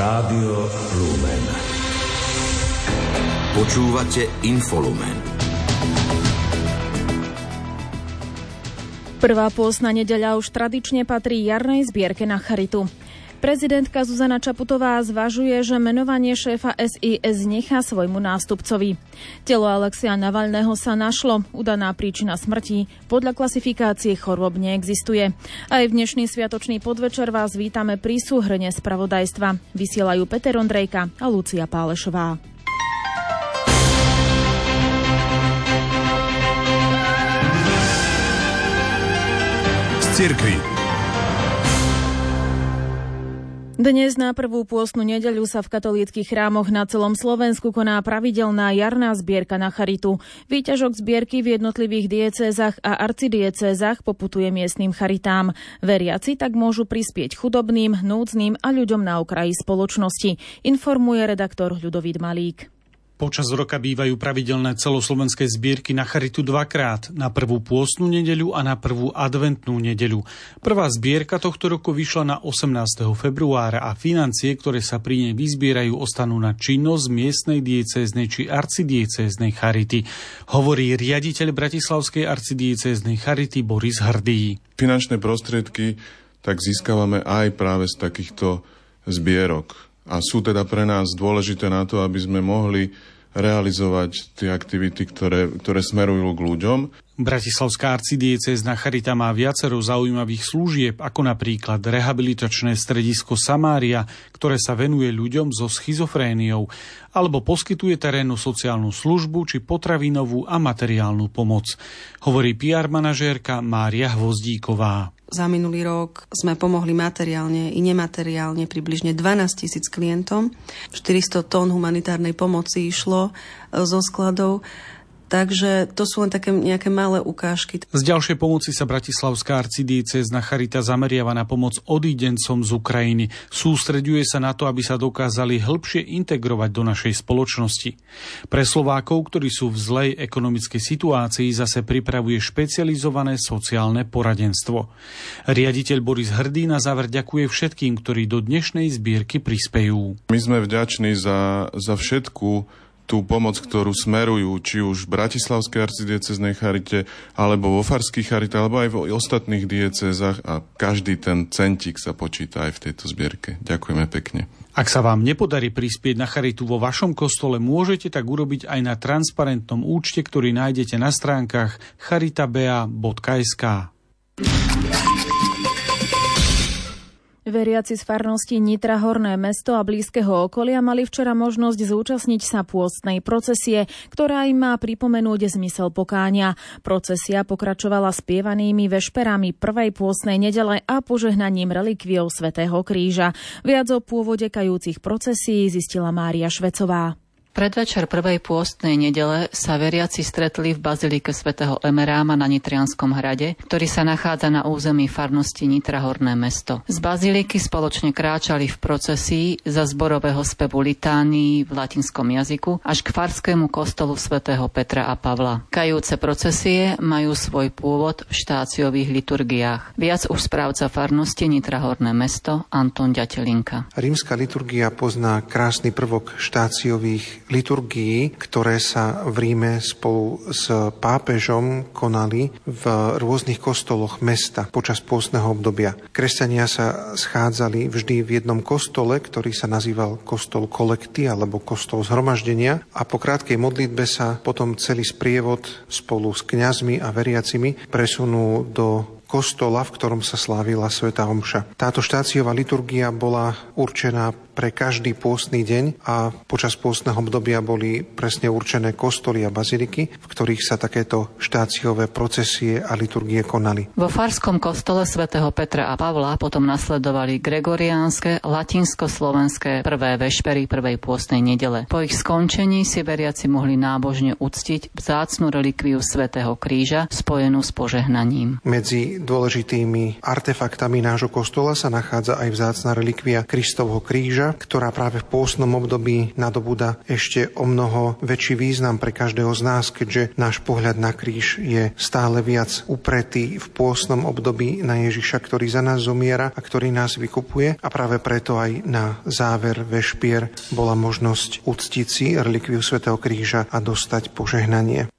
Rádio Lumen. Počúvate Infolumen. Prvá pôsna nedeľa už tradične patrí jarnej zbierke na charitu. Prezidentka Zuzana Čaputová zvažuje, že menovanie šéfa SIS nechá svojmu nástupcovi. Telo Alexia Navalného sa našlo. Udaná príčina smrti podľa klasifikácie chorôb neexistuje. Aj v dnešný sviatočný podvečer vás vítame pri súhrne spravodajstva. Vysielajú Peter Ondrejka a Lucia Pálešová. Cirkvi. Dnes na prvú pôstnu nedeľu sa v katolíckých chrámoch na celom Slovensku koná pravidelná jarná zbierka na charitu. Výťažok zbierky v jednotlivých diecézach a arcidiecézach poputuje miestnym charitám. Veriaci tak môžu prispieť chudobným, núdznym a ľuďom na okraji spoločnosti, informuje redaktor Ľudovít Malík. Počas roka bývajú pravidelné celoslovenské zbierky na Charitu dvakrát, na prvú pôstnu nedeľu a na prvú adventnú nedeľu. Prvá zbierka tohto roku vyšla na 18. februára a financie, ktoré sa pri nej vyzbierajú, ostanú na činnosť miestnej diecéznej či arcidiecéznej Charity, hovorí riaditeľ Bratislavskej arcidiecéznej Charity Boris Hrdý. Finančné prostriedky tak získavame aj práve z takýchto zbierok a sú teda pre nás dôležité na to, aby sme mohli realizovať tie aktivity, ktoré, ktoré smerujú k ľuďom. Bratislavská arcidiecezna Charita má viacero zaujímavých služieb, ako napríklad rehabilitačné stredisko Samária, ktoré sa venuje ľuďom so schizofréniou, alebo poskytuje terénnu sociálnu službu či potravinovú a materiálnu pomoc, hovorí PR manažérka Mária Hvozdíková. Za minulý rok sme pomohli materiálne i nemateriálne približne 12 tisíc klientom. 400 tón humanitárnej pomoci išlo e, zo skladov Takže to sú len také nejaké malé ukážky. Z ďalšej pomoci sa Bratislavská arcidiecezna Charita zameriava na pomoc odídencom z Ukrajiny. Sústreďuje sa na to, aby sa dokázali hĺbšie integrovať do našej spoločnosti. Pre Slovákov, ktorí sú v zlej ekonomickej situácii, zase pripravuje špecializované sociálne poradenstvo. Riaditeľ Boris Hrdý na záver ďakuje všetkým, ktorí do dnešnej zbierky prispejú. My sme vďační za, za všetku tú pomoc, ktorú smerujú či už v Bratislavskej arcidieceznej charite, alebo vo Farských charite, alebo aj v ostatných diecezach a každý ten centík sa počíta aj v tejto zbierke. Ďakujeme pekne. Ak sa vám nepodarí prispieť na charitu vo vašom kostole, môžete tak urobiť aj na transparentnom účte, ktorý nájdete na stránkach charitabea.sk. Veriaci z farnosti Nitra Horné mesto a blízkeho okolia mali včera možnosť zúčastniť sa pôstnej procesie, ktorá im má pripomenúť zmysel pokáňa. Procesia pokračovala spievanými vešperami prvej pôstnej nedele a požehnaním relikviou Svetého kríža. Viac o pôvode kajúcich procesí zistila Mária Švecová. Predvečer prvej pôstnej nedele sa veriaci stretli v bazilike svätého Emeráma na Nitrianskom hrade, ktorý sa nachádza na území farnosti Nitra Horné mesto. Z baziliky spoločne kráčali v procesii za zborového spevu litánii v latinskom jazyku až k farskému kostolu svätého Petra a Pavla. Kajúce procesie majú svoj pôvod v štáciových liturgiách. Viac už správca farnosti Nitra Horné mesto Anton Ďatelinka. Rímska liturgia pozná krásny prvok štáciových liturgií, ktoré sa v Ríme spolu s pápežom konali v rôznych kostoloch mesta počas pôstneho obdobia. Kresťania sa schádzali vždy v jednom kostole, ktorý sa nazýval kostol kolekty alebo kostol zhromaždenia a po krátkej modlitbe sa potom celý sprievod spolu s kňazmi a veriacimi presunú do kostola, v ktorom sa slávila Sveta Omša. Táto štáciová liturgia bola určená pre každý pôstny deň a počas pôstneho obdobia boli presne určené kostoly a baziliky, v ktorých sa takéto štáciové procesie a liturgie konali. Vo farskom kostole svätého Petra a Pavla potom nasledovali gregoriánske, latinsko-slovenské prvé vešpery prvej pôstnej nedele. Po ich skončení si veriaci mohli nábožne uctiť vzácnu relikviu svätého kríža spojenú s požehnaním. Medzi dôležitými artefaktami nášho kostola sa nachádza aj vzácna relikvia Kristovho kríža, kríža, ktorá práve v pôstnom období nadobúda ešte o mnoho väčší význam pre každého z nás, keďže náš pohľad na kríž je stále viac upretý v pôstnom období na Ježiša, ktorý za nás zomiera a ktorý nás vykupuje. A práve preto aj na záver vešpier bola možnosť uctiť si relikviu svätého Kríža a dostať požehnanie.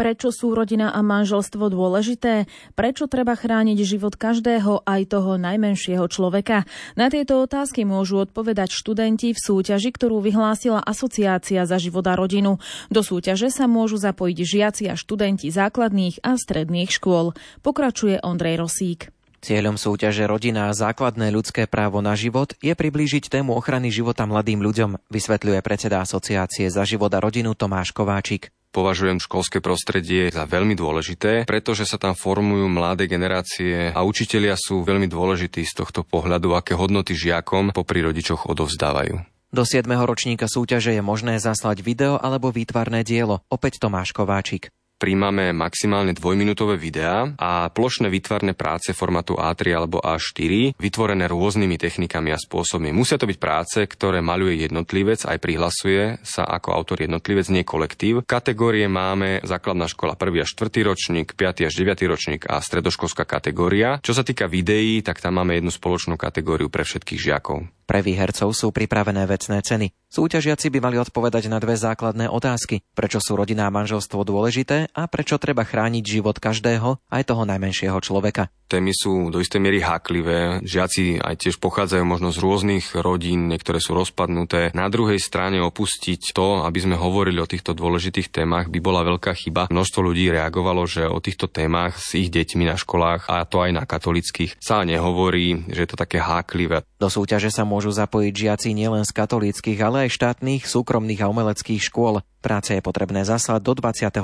Prečo sú rodina a manželstvo dôležité? Prečo treba chrániť život každého, aj toho najmenšieho človeka? Na tieto otázky môžu odpovedať študenti v súťaži, ktorú vyhlásila Asociácia za život a rodinu. Do súťaže sa môžu zapojiť žiaci a študenti základných a stredných škôl. Pokračuje Ondrej Rosík. Cieľom súťaže Rodina a základné ľudské právo na život je priblížiť tému ochrany života mladým ľuďom, vysvetľuje predseda Asociácie za život a rodinu Tomáš Kováčik. Považujem školské prostredie za veľmi dôležité, pretože sa tam formujú mladé generácie a učitelia sú veľmi dôležití z tohto pohľadu, aké hodnoty žiakom po rodičoch odovzdávajú. Do 7. ročníka súťaže je možné zaslať video alebo výtvarné dielo. Opäť Tomáš Kováčik príjmame maximálne dvojminútové videá a plošné výtvarné práce formátu A3 alebo A4, vytvorené rôznymi technikami a spôsobmi. Musia to byť práce, ktoré maluje jednotlivec, aj prihlasuje sa ako autor jednotlivec, nie kolektív. Kategórie máme základná škola 1. až 4. ročník, 5. až 9. ročník a stredoškolská kategória. Čo sa týka videí, tak tam máme jednu spoločnú kategóriu pre všetkých žiakov. Pre výhercov sú pripravené vecné ceny. Súťažiaci by mali odpovedať na dve základné otázky. Prečo sú rodina a manželstvo dôležité a prečo treba chrániť život každého, aj toho najmenšieho človeka témy sú do istej miery háklivé. Žiaci aj tiež pochádzajú možno z rôznych rodín, niektoré sú rozpadnuté. Na druhej strane opustiť to, aby sme hovorili o týchto dôležitých témach, by bola veľká chyba. Množstvo ľudí reagovalo, že o týchto témach s ich deťmi na školách, a to aj na katolických, sa nehovorí, že je to také háklivé. Do súťaže sa môžu zapojiť žiaci nielen z katolíckých, ale aj štátnych, súkromných a umeleckých škôl. Práce je potrebné zaslať do 29.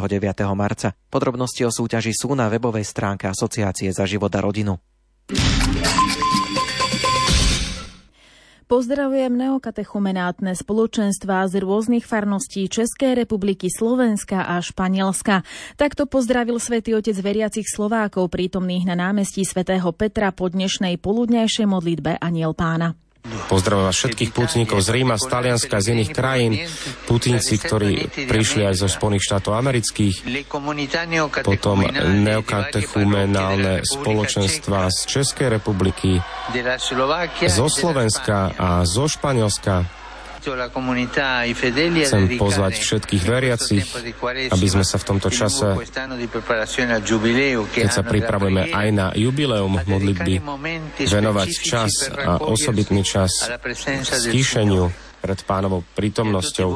marca. Podrobnosti o súťaži sú na webovej stránke Asociácie za život a rodinu. Pozdravujem neokatechumenátne spoločenstva z rôznych farností Českej republiky, Slovenska a Španielska. Takto pozdravil svätý Otec veriacich Slovákov prítomných na námestí svätého Petra po dnešnej poludnejšej modlitbe Aniel Pána. Pozdravujem všetkých pútnikov z Ríma, z Talianska, z iných krajín, pútnici, ktorí prišli aj zo Spojených štátov amerických, potom neokatechumenálne spoločenstva z Českej republiky, zo Slovenska a zo Španielska, Chcem pozvať všetkých veriacich, aby sme sa v tomto čase, keď sa pripravujeme aj na jubileum modlitby, venovať čas a osobitný čas stíšeniu pred pánovou prítomnosťou.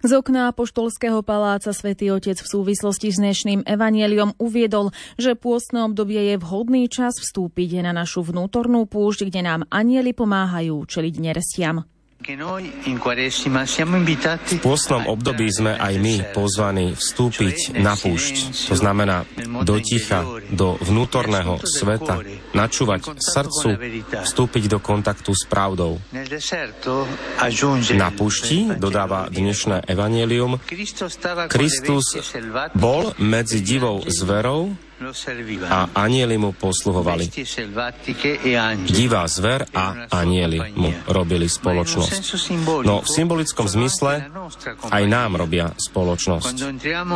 Z okna Apoštolského paláca svätý Otec v súvislosti s dnešným evanieliom uviedol, že pôstne obdobie je vhodný čas vstúpiť na našu vnútornú púšť, kde nám anieli pomáhajú čeliť nerestiam. V pôstnom období sme aj my pozvaní vstúpiť na púšť, to znamená do ticha, do vnútorného sveta, načúvať srdcu, vstúpiť do kontaktu s pravdou. Na púšti, dodáva dnešné evanielium, Kristus bol medzi divou zverou a anieli mu posluhovali. Divá zver a anieli mu robili spoločnosť. No v symbolickom zmysle aj nám robia spoločnosť.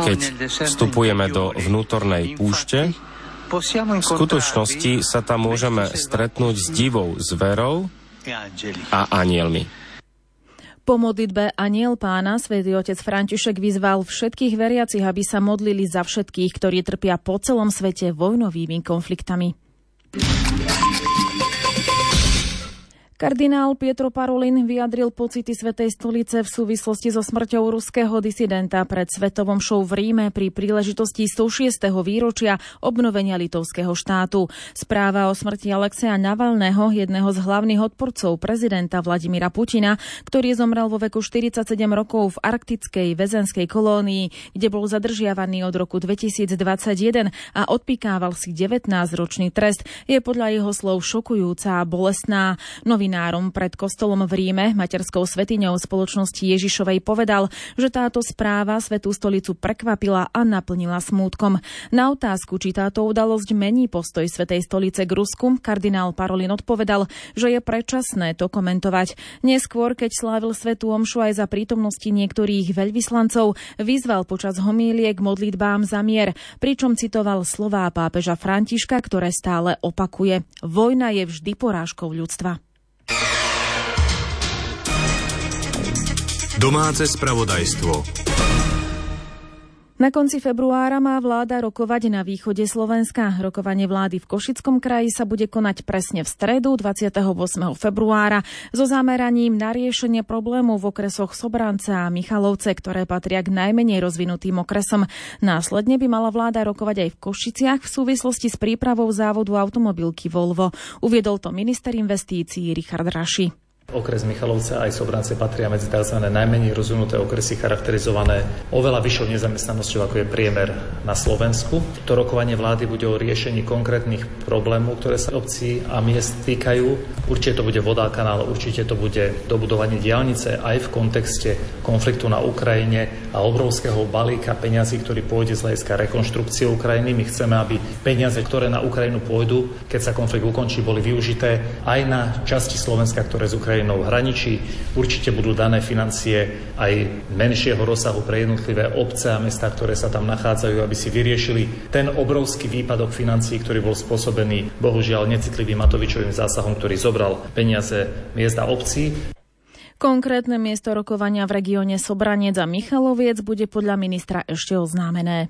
Keď vstupujeme do vnútornej púšte, v skutočnosti sa tam môžeme stretnúť s divou zverou a anielmi. Po modlitbe Aniel pána svätý otec František vyzval všetkých veriacich, aby sa modlili za všetkých, ktorí trpia po celom svete vojnovými konfliktami. Kardinál Pietro Parolin vyjadril pocity Svetej stolice v súvislosti so smrťou ruského disidenta pred Svetovom show v Ríme pri príležitosti 106. výročia obnovenia litovského štátu. Správa o smrti Alexeja Navalného, jedného z hlavných odporcov prezidenta Vladimíra Putina, ktorý zomrel vo veku 47 rokov v arktickej väzenskej kolónii, kde bol zadržiavaný od roku 2021 a odpikával si 19-ročný trest, je podľa jeho slov šokujúca a bolestná. Nový novinárom pred kostolom v Ríme, materskou svetiňou spoločnosti Ježišovej, povedal, že táto správa Svetú stolicu prekvapila a naplnila smútkom. Na otázku, či táto udalosť mení postoj Svetej stolice k Rusku, kardinál Parolin odpovedal, že je predčasné to komentovať. Neskôr, keď slávil Svetú omšu aj za prítomnosti niektorých veľvyslancov, vyzval počas homílie k modlitbám za mier, pričom citoval slová pápeža Františka, ktoré stále opakuje. Vojna je vždy porážkou ľudstva. Domáce spravodajstvo. Na konci februára má vláda rokovať na východe Slovenska. Rokovanie vlády v Košickom kraji sa bude konať presne v stredu 28. februára so zameraním na riešenie problémov v okresoch Sobranca a Michalovce, ktoré patria k najmenej rozvinutým okresom. Následne by mala vláda rokovať aj v Košiciach v súvislosti s prípravou závodu automobilky Volvo. Uviedol to minister investícií Richard Raši. Okres Michalovce aj Sobrance patria medzi tzv. najmenej rozvinuté okresy charakterizované oveľa vyššou nezamestnanosťou, ako je priemer na Slovensku. To rokovanie vlády bude o riešení konkrétnych problémov, ktoré sa obcí a miest týkajú. Určite to bude voda, kanál, určite to bude dobudovanie diálnice aj v kontexte konfliktu na Ukrajine a obrovského balíka peňazí, ktorý pôjde z hľadiska rekonštrukcie Ukrajiny. My chceme, aby peniaze, ktoré na Ukrajinu pôjdu, keď sa konflikt ukončí, boli využité aj na časti Slovenska, ktoré z Ukrajiny Ukrajinou hraničí. Určite budú dané financie aj menšieho rozsahu pre jednotlivé obce a mesta, ktoré sa tam nachádzajú, aby si vyriešili ten obrovský výpadok financií, ktorý bol spôsobený bohužiaľ necitlivým Matovičovým zásahom, ktorý zobral peniaze miesta obcí. Konkrétne miesto rokovania v regióne Sobranec a Michaloviec bude podľa ministra ešte oznámené.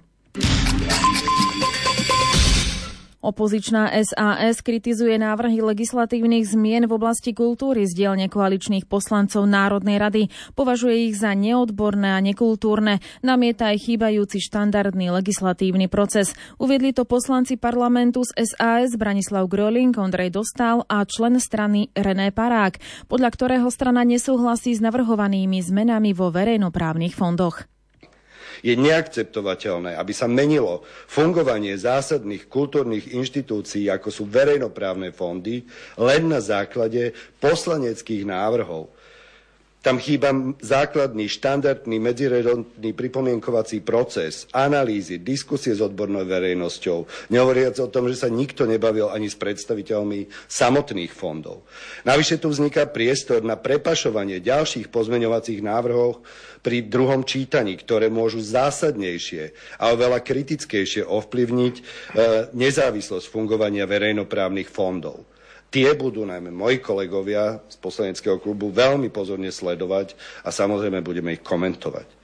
Opozičná SAS kritizuje návrhy legislatívnych zmien v oblasti kultúry z dielne koaličných poslancov Národnej rady. Považuje ich za neodborné a nekultúrne. Namieta aj chýbajúci štandardný legislatívny proces. Uviedli to poslanci parlamentu z SAS Branislav Gröling, Ondrej Dostal a člen strany René Parák, podľa ktorého strana nesúhlasí s navrhovanými zmenami vo verejnoprávnych fondoch. Je neakceptovateľné, aby sa menilo fungovanie zásadných kultúrnych inštitúcií, ako sú verejnoprávne fondy, len na základe poslaneckých návrhov. Tam chýba základný, štandardný, medziredentný pripomienkovací proces, analýzy, diskusie s odbornou verejnosťou, nehovoriac o tom, že sa nikto nebavil ani s predstaviteľmi samotných fondov. Navyše tu vzniká priestor na prepašovanie ďalších pozmeňovacích návrhov pri druhom čítaní, ktoré môžu zásadnejšie a oveľa kritickejšie ovplyvniť e, nezávislosť fungovania verejnoprávnych fondov. Tie budú najmä moji kolegovia z poslaneckého klubu veľmi pozorne sledovať a samozrejme budeme ich komentovať.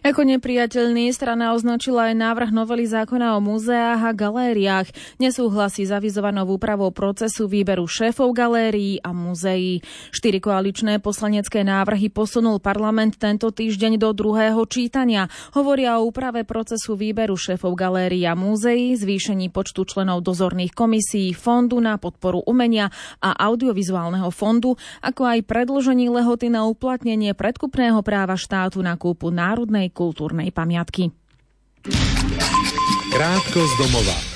Ako nepriateľný strana označila aj návrh novely zákona o múzeách a galériách. Nesúhlasí s avizovanou úpravou procesu výberu šéfov galérií a múzeí. Štyri koaličné poslanecké návrhy posunul parlament tento týždeň do druhého čítania. Hovoria o úprave procesu výberu šéfov galérií a múzeí, zvýšení počtu členov dozorných komisí, fondu na podporu umenia a audiovizuálneho fondu, ako aj predložení lehoty na uplatnenie predkupného práva štátu na kúpu národnej kultúrnej pamiatky. Krátko z domova.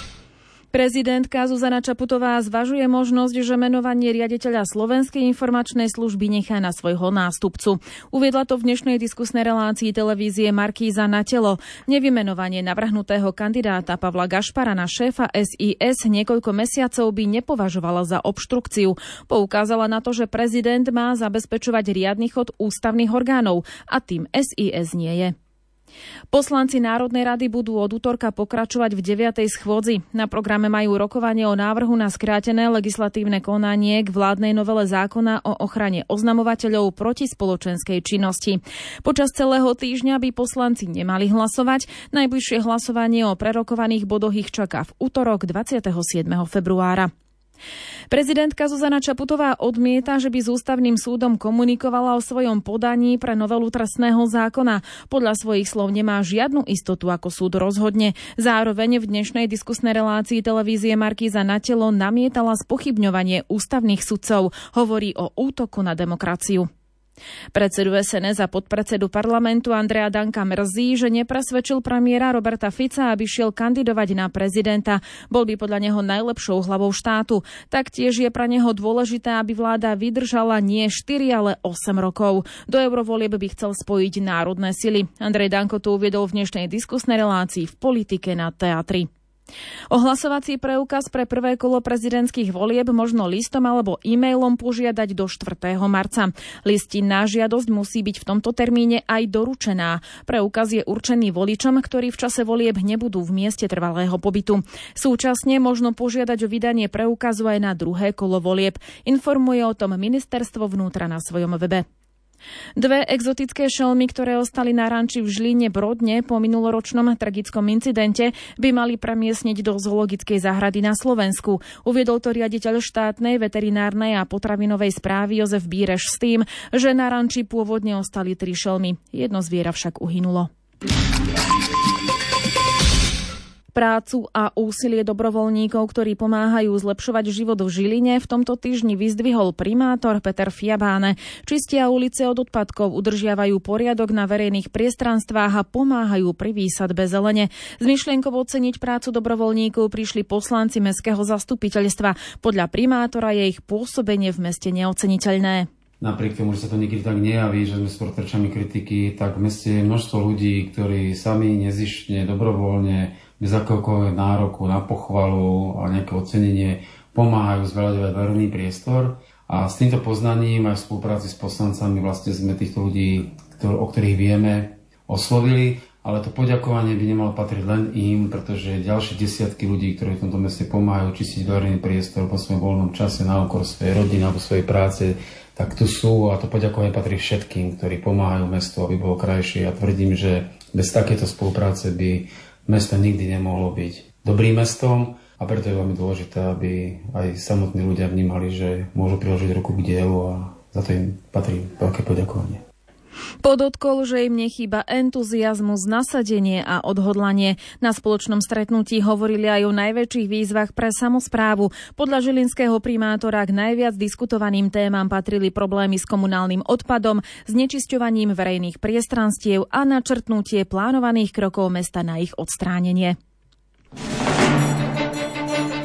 Prezidentka Zuzana Čaputová zvažuje možnosť, že menovanie riaditeľa Slovenskej informačnej služby nechá na svojho nástupcu. Uviedla to v dnešnej diskusnej relácii televízie Markíza na telo. Nevymenovanie navrhnutého kandidáta Pavla Gašpara na šéfa SIS niekoľko mesiacov by nepovažovala za obštrukciu. Poukázala na to, že prezident má zabezpečovať riadny chod ústavných orgánov a tým SIS nie je. Poslanci Národnej rady budú od útorka pokračovať v 9. schôdzi. Na programe majú rokovanie o návrhu na skrátené legislatívne konanie k vládnej novele zákona o ochrane oznamovateľov proti spoločenskej činnosti. Počas celého týždňa by poslanci nemali hlasovať. Najbližšie hlasovanie o prerokovaných bodoch ich čaká v útorok 27. februára. Prezidentka Zuzana Čaputová odmieta, že by s ústavným súdom komunikovala o svojom podaní pre novelu trestného zákona. Podľa svojich slov nemá žiadnu istotu, ako súd rozhodne. Zároveň v dnešnej diskusnej relácii televízie Markíza na telo namietala spochybňovanie ústavných sudcov. Hovorí o útoku na demokraciu. Predsedu SNS a podpredsedu parlamentu Andrea Danka mrzí, že nepresvedčil premiéra Roberta Fica, aby šiel kandidovať na prezidenta. Bol by podľa neho najlepšou hlavou štátu. Taktiež je pre neho dôležité, aby vláda vydržala nie 4, ale 8 rokov. Do eurovolieb by chcel spojiť národné sily. Andrej Danko to uviedol v dnešnej diskusnej relácii v politike na teatri. Ohlasovací preukaz pre prvé kolo prezidentských volieb možno listom alebo e-mailom požiadať do 4. marca. Listinná žiadosť musí byť v tomto termíne aj doručená. Preukaz je určený voličom, ktorí v čase volieb nebudú v mieste trvalého pobytu. Súčasne možno požiadať o vydanie preukazu aj na druhé kolo volieb. Informuje o tom ministerstvo vnútra na svojom webe. Dve exotické šelmy, ktoré ostali na ranči v Žline Brodne po minuloročnom tragickom incidente, by mali premiesniť do zoologickej záhrady na Slovensku. Uviedol to riaditeľ štátnej veterinárnej a potravinovej správy Jozef Bíreš s tým, že na ranči pôvodne ostali tri šelmy. Jedno zviera však uhynulo. Prácu a úsilie dobrovoľníkov, ktorí pomáhajú zlepšovať život v Žiline, v tomto týždni vyzdvihol primátor Peter Fiabáne. Čistia ulice od odpadkov, udržiavajú poriadok na verejných priestranstvách a pomáhajú pri výsadbe zelene. S myšlienkou oceniť prácu dobrovoľníkov prišli poslanci Mestského zastupiteľstva. Podľa primátora je ich pôsobenie v meste neoceniteľné napriek tomu, že sa to niekedy tak nejaví, že sme skôr trčami kritiky, tak v meste je množstvo ľudí, ktorí sami nezištne, dobrovoľne bez akéhokoľvek nároku na pochvalu a nejaké ocenenie pomáhajú zveľaďovať verejný priestor. A s týmto poznaním aj v spolupráci s poslancami vlastne sme týchto ľudí, ktor- o ktorých vieme, oslovili, ale to poďakovanie by nemalo patriť len im, pretože ďalšie desiatky ľudí, ktorí v tomto meste pomáhajú čistiť verejný priestor po svojom voľnom čase na okor svojej rodiny alebo svojej práce, tak tu sú a to poďakovanie patrí všetkým, ktorí pomáhajú mestu, aby bolo krajšie. Ja tvrdím, že bez takéto spolupráce by mesto nikdy nemohlo byť dobrým mestom a preto je veľmi dôležité, aby aj samotní ľudia vnímali, že môžu priložiť ruku k dielu a za to im patrí veľké poďakovanie. Podotkol, že im nechýba entuziasmus, nasadenie a odhodlanie. Na spoločnom stretnutí hovorili aj o najväčších výzvach pre samozprávu. Podľa žilinského primátora k najviac diskutovaným témam patrili problémy s komunálnym odpadom, znečisťovaním verejných priestranstiev a načrtnutie plánovaných krokov mesta na ich odstránenie.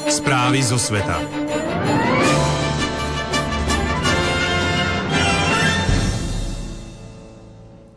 Správy zo sveta.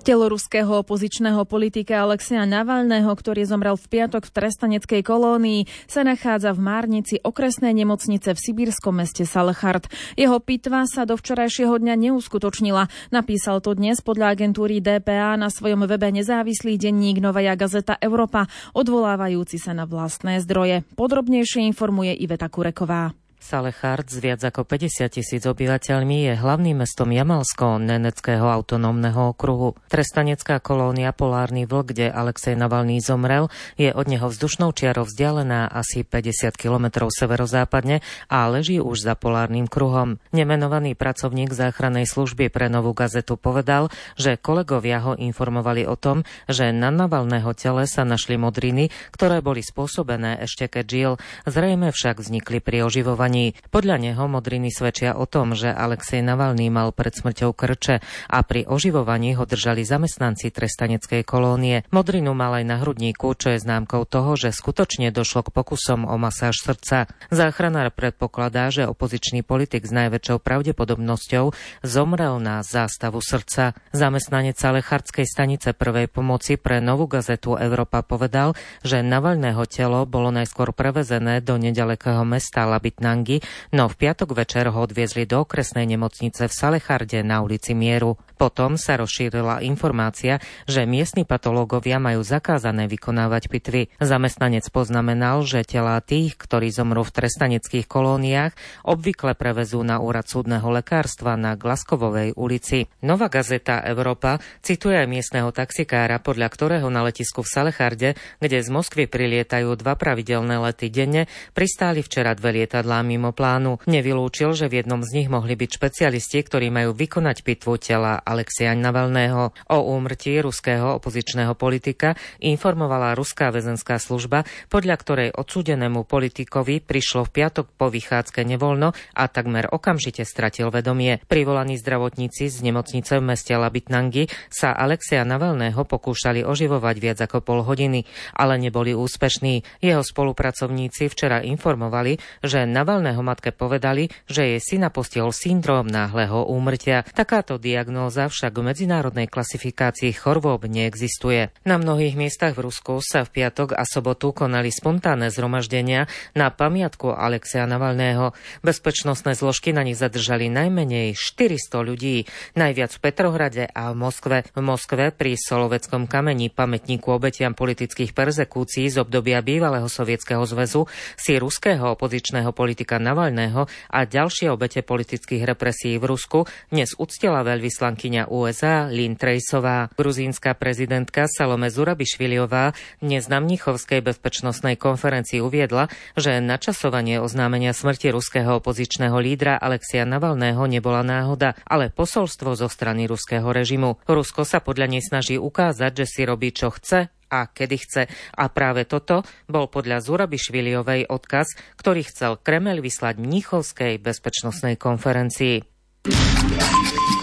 Telo ruského opozičného politika Alexia Navalného, ktorý zomrel v piatok v trestaneckej kolónii, sa nachádza v Márnici okresnej nemocnice v sibírskom meste Salechard. Jeho pitva sa do včerajšieho dňa neuskutočnila. Napísal to dnes podľa agentúry DPA na svojom webe nezávislý denník Novaja Gazeta Európa, odvolávajúci sa na vlastné zdroje. Podrobnejšie informuje Iveta Kureková. Salechard s viac ako 50 tisíc obyvateľmi je hlavným mestom Jamalsko-Neneckého autonómneho okruhu. Trestanecká kolónia Polárny vlk, kde Alexej Navalný zomrel, je od neho vzdušnou čiarou vzdialená asi 50 km severozápadne a leží už za polárnym kruhom. Nemenovaný pracovník záchrannej služby pre Novú gazetu povedal, že kolegovia ho informovali o tom, že na Navalného tele sa našli modriny, ktoré boli spôsobené ešte keď žil. Zrejme však vznikli pri oživovaní zachovaní. Podľa neho modriny svedčia o tom, že Alexej Navalný mal pred smrťou krče a pri oživovaní ho držali zamestnanci trestaneckej kolónie. Modrinu mal aj na hrudníku, čo je známkou toho, že skutočne došlo k pokusom o masáž srdca. Záchranár predpokladá, že opozičný politik s najväčšou pravdepodobnosťou zomrel na zástavu srdca. Zamestnanec Alecharskej stanice prvej pomoci pre novú gazetu Európa povedal, že Navalného telo bolo najskôr prevezené do nedalekého mesta Labitnang Bangi, no v piatok večer ho odviezli do okresnej nemocnice v Salecharde na ulici Mieru. Potom sa rozšírila informácia, že miestni patológovia majú zakázané vykonávať pitvy. Zamestnanec poznamenal, že tela tých, ktorí zomrú v trestaneckých kolóniách, obvykle prevezú na úrad súdneho lekárstva na Glaskovovej ulici. Nová gazeta Európa cituje aj miestneho taxikára, podľa ktorého na letisku v Salecharde, kde z Moskvy prilietajú dva pravidelné lety denne, pristáli včera dve lietadlá mimo plánu. Nevylúčil, že v jednom z nich mohli byť špecialisti, ktorí majú vykonať pitvu tela Alexia Navalného. O úmrtí ruského opozičného politika informovala ruská väzenská služba, podľa ktorej odsúdenému politikovi prišlo v piatok po vychádzke nevoľno a takmer okamžite stratil vedomie. Privolaní zdravotníci z nemocnice v meste Labitnangi sa Alexia Navalného pokúšali oživovať viac ako pol hodiny, ale neboli úspešní. Jeho spolupracovníci včera informovali, že Navalného matke povedali, že jej syna postihol syndróm náhleho úmrtia. Takáto diagnóza však v medzinárodnej klasifikácii chorôb neexistuje. Na mnohých miestach v Rusku sa v piatok a sobotu konali spontánne zhromaždenia na pamiatku Alexia Navalného. Bezpečnostné zložky na nich zadržali najmenej 400 ľudí, najviac v Petrohrade a v Moskve. V Moskve pri Soloveckom kameni pamätníku obetiam politických persekúcií z obdobia bývalého Sovietskeho zväzu si ruského opozičného politika Navalného a ďalšie obete politických represí v Rusku dnes uctila veľvyslankyňa USA Lynn Trejsová. Gruzínska prezidentka Salome Zurabišviliová dnes na Mnichovskej bezpečnostnej konferencii uviedla, že načasovanie oznámenia smrti ruského opozičného lídra Alexia Navalného nebola náhoda, ale posolstvo zo strany ruského režimu. Rusko sa podľa nej snaží ukázať, že si robí čo chce a kedy chce. A práve toto bol podľa Zurabišviliovej odkaz, ktorý chcel Kremel vyslať Mnichovskej bezpečnostnej konferencii.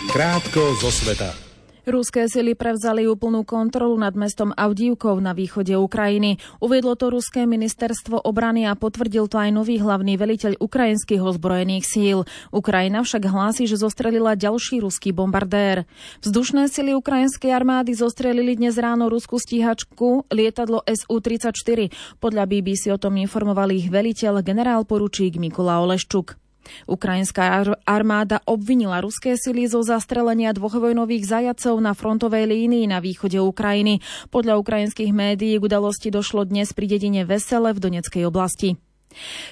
Krátko zo sveta. Ruské sily prevzali úplnú kontrolu nad mestom Avdívkov na východe Ukrajiny. Uviedlo to ruské ministerstvo obrany a potvrdil to aj nový hlavný veliteľ ukrajinských ozbrojených síl. Ukrajina však hlási, že zostrelila ďalší ruský bombardér. Vzdušné sily ukrajinskej armády zostrelili dnes ráno ruskú stíhačku lietadlo Su-34. Podľa BBC o tom informoval ich veliteľ generál poručík Mikula Oleščuk. Ukrajinská armáda obvinila ruské sily zo zastrelenia dvoch vojnových zajacov na frontovej línii na východe Ukrajiny. Podľa ukrajinských médií k udalosti došlo dnes pri dedine Vesele v Doneckej oblasti.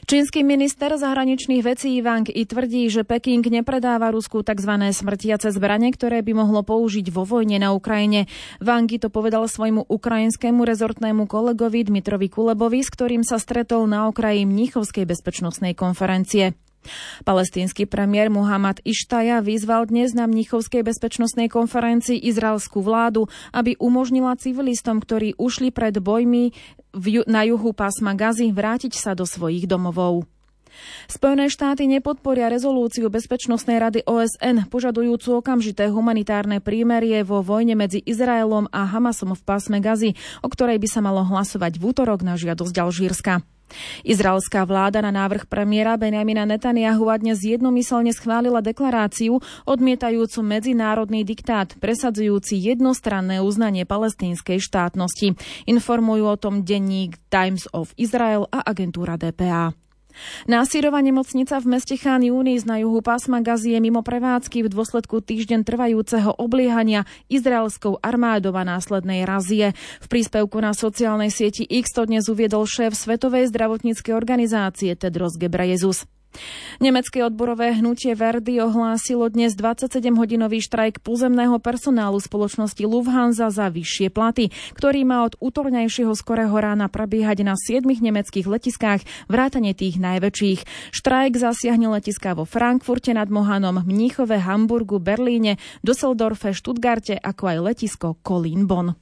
Čínsky minister zahraničných vecí Wang i tvrdí, že Peking nepredáva Rusku tzv. smrtiace zbranie, ktoré by mohlo použiť vo vojne na Ukrajine. Wang to povedal svojmu ukrajinskému rezortnému kolegovi Dmitrovi Kulebovi, s ktorým sa stretol na okraji Mnichovskej bezpečnostnej konferencie. Palestínsky premiér Muhammad Ištaja vyzval dnes na Mnichovskej bezpečnostnej konferencii izraelskú vládu, aby umožnila civilistom, ktorí ušli pred bojmi na juhu pásma Gazy, vrátiť sa do svojich domovov. Spojené štáty nepodporia rezolúciu Bezpečnostnej rady OSN požadujúcu okamžité humanitárne prímerie vo vojne medzi Izraelom a Hamasom v pásme Gazy, o ktorej by sa malo hlasovať v útorok na žiadosť Alžírska. Izraelská vláda na návrh premiéra Benjamina Netanyahu dnes jednomyselne schválila deklaráciu odmietajúcu medzinárodný diktát, presadzujúci jednostranné uznanie palestínskej štátnosti. Informujú o tom denník Times of Israel a agentúra DPA. Násírová nemocnica v meste Chán Júnis na juhu pásma Gazie mimo prevádzky v dôsledku týždeň trvajúceho obliehania izraelskou armádou a následnej razie. V príspevku na sociálnej sieti X to dnes uviedol šéf Svetovej zdravotníckej organizácie Tedros Ghebreyesus. Nemecké odborové hnutie Verdi ohlásilo dnes 27-hodinový štrajk pozemného personálu spoločnosti Lufthansa za vyššie platy, ktorý má od útornejšieho skorého rána prebiehať na 7 nemeckých letiskách, vrátane tých najväčších. Štrajk zasiahne letiská vo Frankfurte nad Mohanom, Mníchove, Hamburgu, Berlíne, Düsseldorfe, Stuttgarte, ako aj letisko Kolín-Bonn.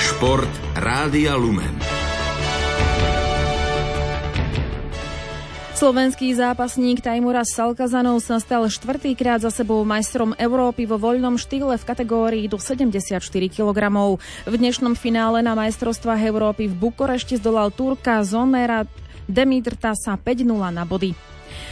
Šport Rádia Lumen. Slovenský zápasník Tajmura Salkazanov sa stal štvrtýkrát za sebou majstrom Európy vo voľnom štýle v kategórii do 74 kg. V dnešnom finále na majstrovstvách Európy v Bukurešti zdolal Turka Zonera Demitrtasa 5-0 na body.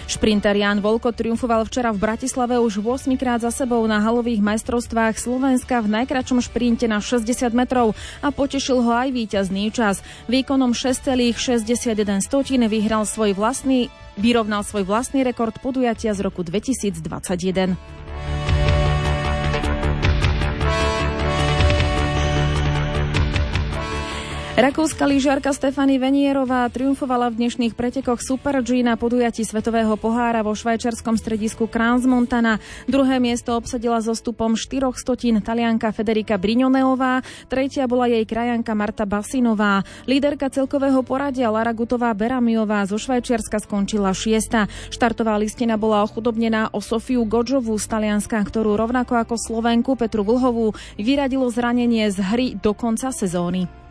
Šprinter Jan Volko triumfoval včera v Bratislave už 8 krát za sebou na halových majstrovstvách Slovenska v najkračom šprinte na 60 metrov a potešil ho aj víťazný čas. Výkonom 6,61 vyhral svoj vlastný vyrovnal svoj vlastný rekord podujatia z roku 2021. Rakúska lyžiarka Stefany Venierová triumfovala v dnešných pretekoch Super G na podujatí Svetového pohára vo švajčiarskom stredisku Kranzmontana. Druhé miesto obsadila so stupom 4 stotín talianka Federika Brignoneová, tretia bola jej krajanka Marta Basinová. Líderka celkového poradia Lara Gutová Beramiová zo Švajčiarska skončila šiesta. Štartová listina bola ochudobnená o Sofiu Godžovú z Talianska, ktorú rovnako ako Slovenku Petru Vlhovú vyradilo zranenie z hry do konca sezóny.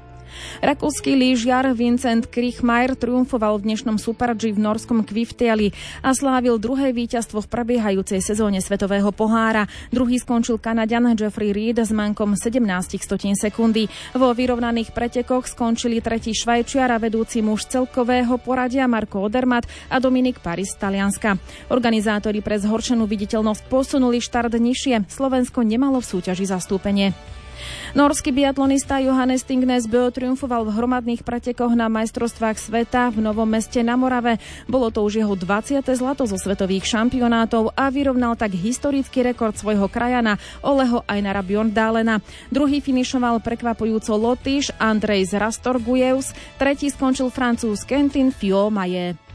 Rakúsky lyžiar Vincent Krichmeier triumfoval v dnešnom Super G v norskom Kviftiali a slávil druhé víťazstvo v prebiehajúcej sezóne Svetového pohára. Druhý skončil Kanadian Jeffrey Reed s mankom 17 stotín sekundy. Vo vyrovnaných pretekoch skončili tretí Švajčiar a vedúci muž celkového poradia Marko Odermat a Dominik Paris z Talianska. Organizátori pre zhoršenú viditeľnosť posunuli štart nižšie. Slovensko nemalo v súťaži zastúpenie. Norský biatlonista Johannes Stingnes Bö triumfoval v hromadných pretekoch na majstrovstvách sveta v Novom meste na Morave. Bolo to už jeho 20. zlato zo svetových šampionátov a vyrovnal tak historický rekord svojho krajana Oleho Einara Bjorndálena. Druhý finišoval prekvapujúco Lotyš Andrej Rastorgujeus, tretí skončil francúz Kentin Fiomaje.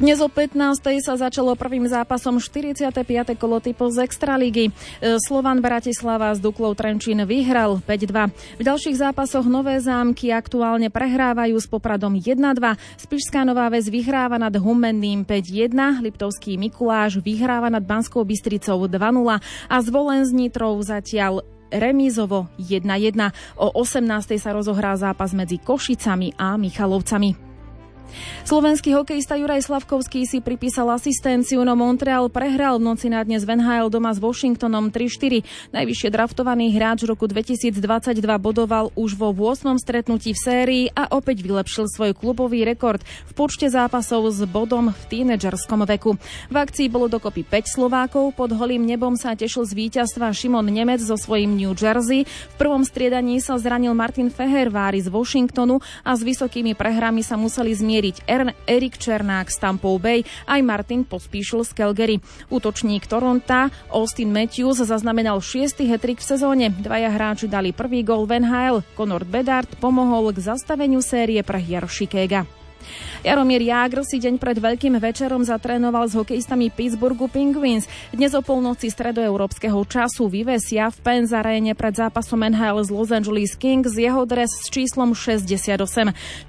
Dnes o 15. sa začalo prvým zápasom 45. kolo typu z Extraligy. E, Slovan Bratislava s Duklou Trenčín vyhral 5-2. V ďalších zápasoch Nové zámky aktuálne prehrávajú s Popradom 1-2. Spišská Nová Ves vyhráva nad Humenným 5-1. Liptovský Mikuláš vyhráva nad Banskou Bystricou 2-0 a zvolen z Nitrov zatiaľ remízovo 1-1. O 18. sa rozohrá zápas medzi Košicami a Michalovcami. Slovenský hokejista Juraj Slavkovský si pripísal asistenciu, no Montreal prehral v noci na dnes Venhail doma s Washingtonom 3-4. Najvyššie draftovaný hráč roku 2022 bodoval už vo 8. stretnutí v sérii a opäť vylepšil svoj klubový rekord v počte zápasov s bodom v tínedžerskom veku. V akcii bolo dokopy 5 Slovákov, pod holým nebom sa tešil z víťazstva Šimon Nemec so svojím New Jersey. V prvom striedaní sa zranil Martin Fehervári z Washingtonu a s vysokými prehrami sa museli zmieriť zmieriť Erik Černák z Tampa Bay aj Martin Pospíšil z Calgary. Útočník Toronta Austin Matthews zaznamenal šiestý hetrik v sezóne. Dvaja hráči dali prvý gol Van Hale. Conor Bedard pomohol k zastaveniu série pre Jaršikega. Jaromír Jágr si deň pred veľkým večerom zatrénoval s hokejistami Pittsburghu Penguins. Dnes o polnoci stredoeurópskeho času vyvesia v Penz aréne pred zápasom NHL z Los Angeles Kings jeho dres s číslom 68.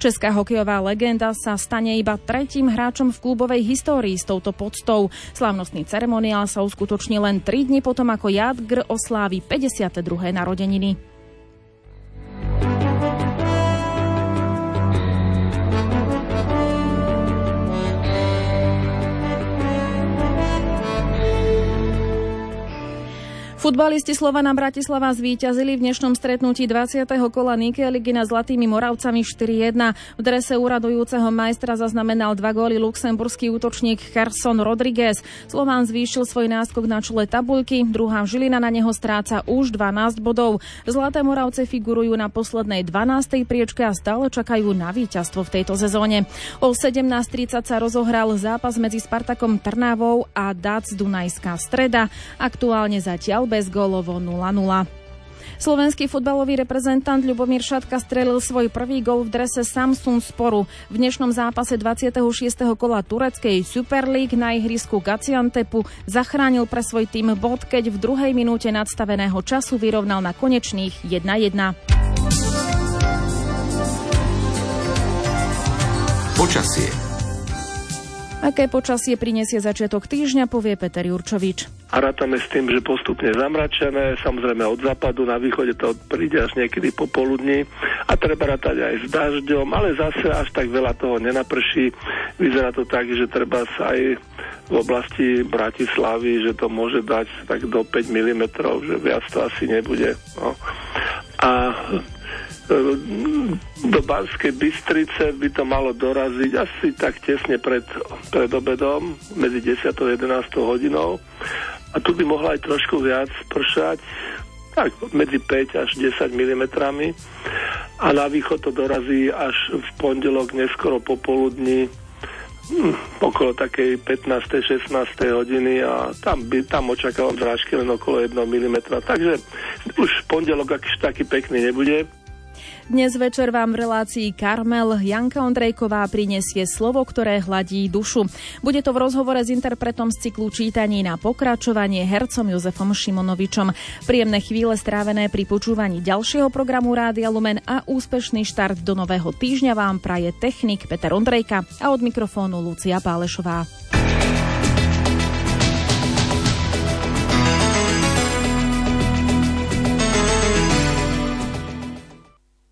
Česká hokejová legenda sa stane iba tretím hráčom v klubovej histórii s touto podstou. Slavnostný ceremoniál sa uskutoční len 3 dni potom, ako Jágr oslávi 52. narodeniny. Futbalisti Slovana Bratislava zvíťazili v dnešnom stretnutí 20. kola Nike ligy na Zlatými Moravcami 4-1. V drese úradujúceho majstra zaznamenal dva góly luxemburský útočník Carson Rodriguez. Slován zvýšil svoj náskok na čele tabuľky, druhá Žilina na neho stráca už 12 bodov. Zlaté Moravce figurujú na poslednej 12. priečke a stále čakajú na víťazstvo v tejto sezóne. O 17.30 sa rozohral zápas medzi Spartakom Trnavou a Dac Dunajská streda. Aktuálne zatiaľ bez gólovo 0-0. Slovenský futbalový reprezentant Ľubomír Šatka strelil svoj prvý gol v drese Samsung Sporu. V dnešnom zápase 26. kola tureckej Super League na ihrisku Gaziantepu zachránil pre svoj tým bod, keď v druhej minúte nadstaveného času vyrovnal na konečných 1-1. Počasie Aké počasie prinesie začiatok týždňa, povie Peter Jurčovič. A rátame s tým, že postupne zamračené, samozrejme od západu na východe to príde až niekedy popoludní a treba rátať aj s dažďom, ale zase až tak veľa toho nenaprší. Vyzerá to tak, že treba sa aj v oblasti Bratislavy, že to môže dať tak do 5 mm, že viac to asi nebude. No. A do Banskej Bystrice by to malo doraziť asi tak tesne pred, pred obedom, medzi 10. a 11. hodinou. A tu by mohla aj trošku viac pršať, tak medzi 5 až 10 mm. A na východ to dorazí až v pondelok neskoro popoludní hm, okolo takej 15. 16. hodiny a tam, by, tam očakávam zrážky len okolo 1 mm. Takže už pondelok aký taký pekný nebude. Dnes večer vám v relácii Karmel Janka Ondrejková prinesie slovo, ktoré hladí dušu. Bude to v rozhovore s interpretom z cyklu čítaní na pokračovanie hercom Jozefom Šimonovičom. Príjemné chvíle strávené pri počúvaní ďalšieho programu Rádia Lumen a úspešný štart do nového týždňa vám praje technik Peter Ondrejka a od mikrofónu Lucia Pálešová.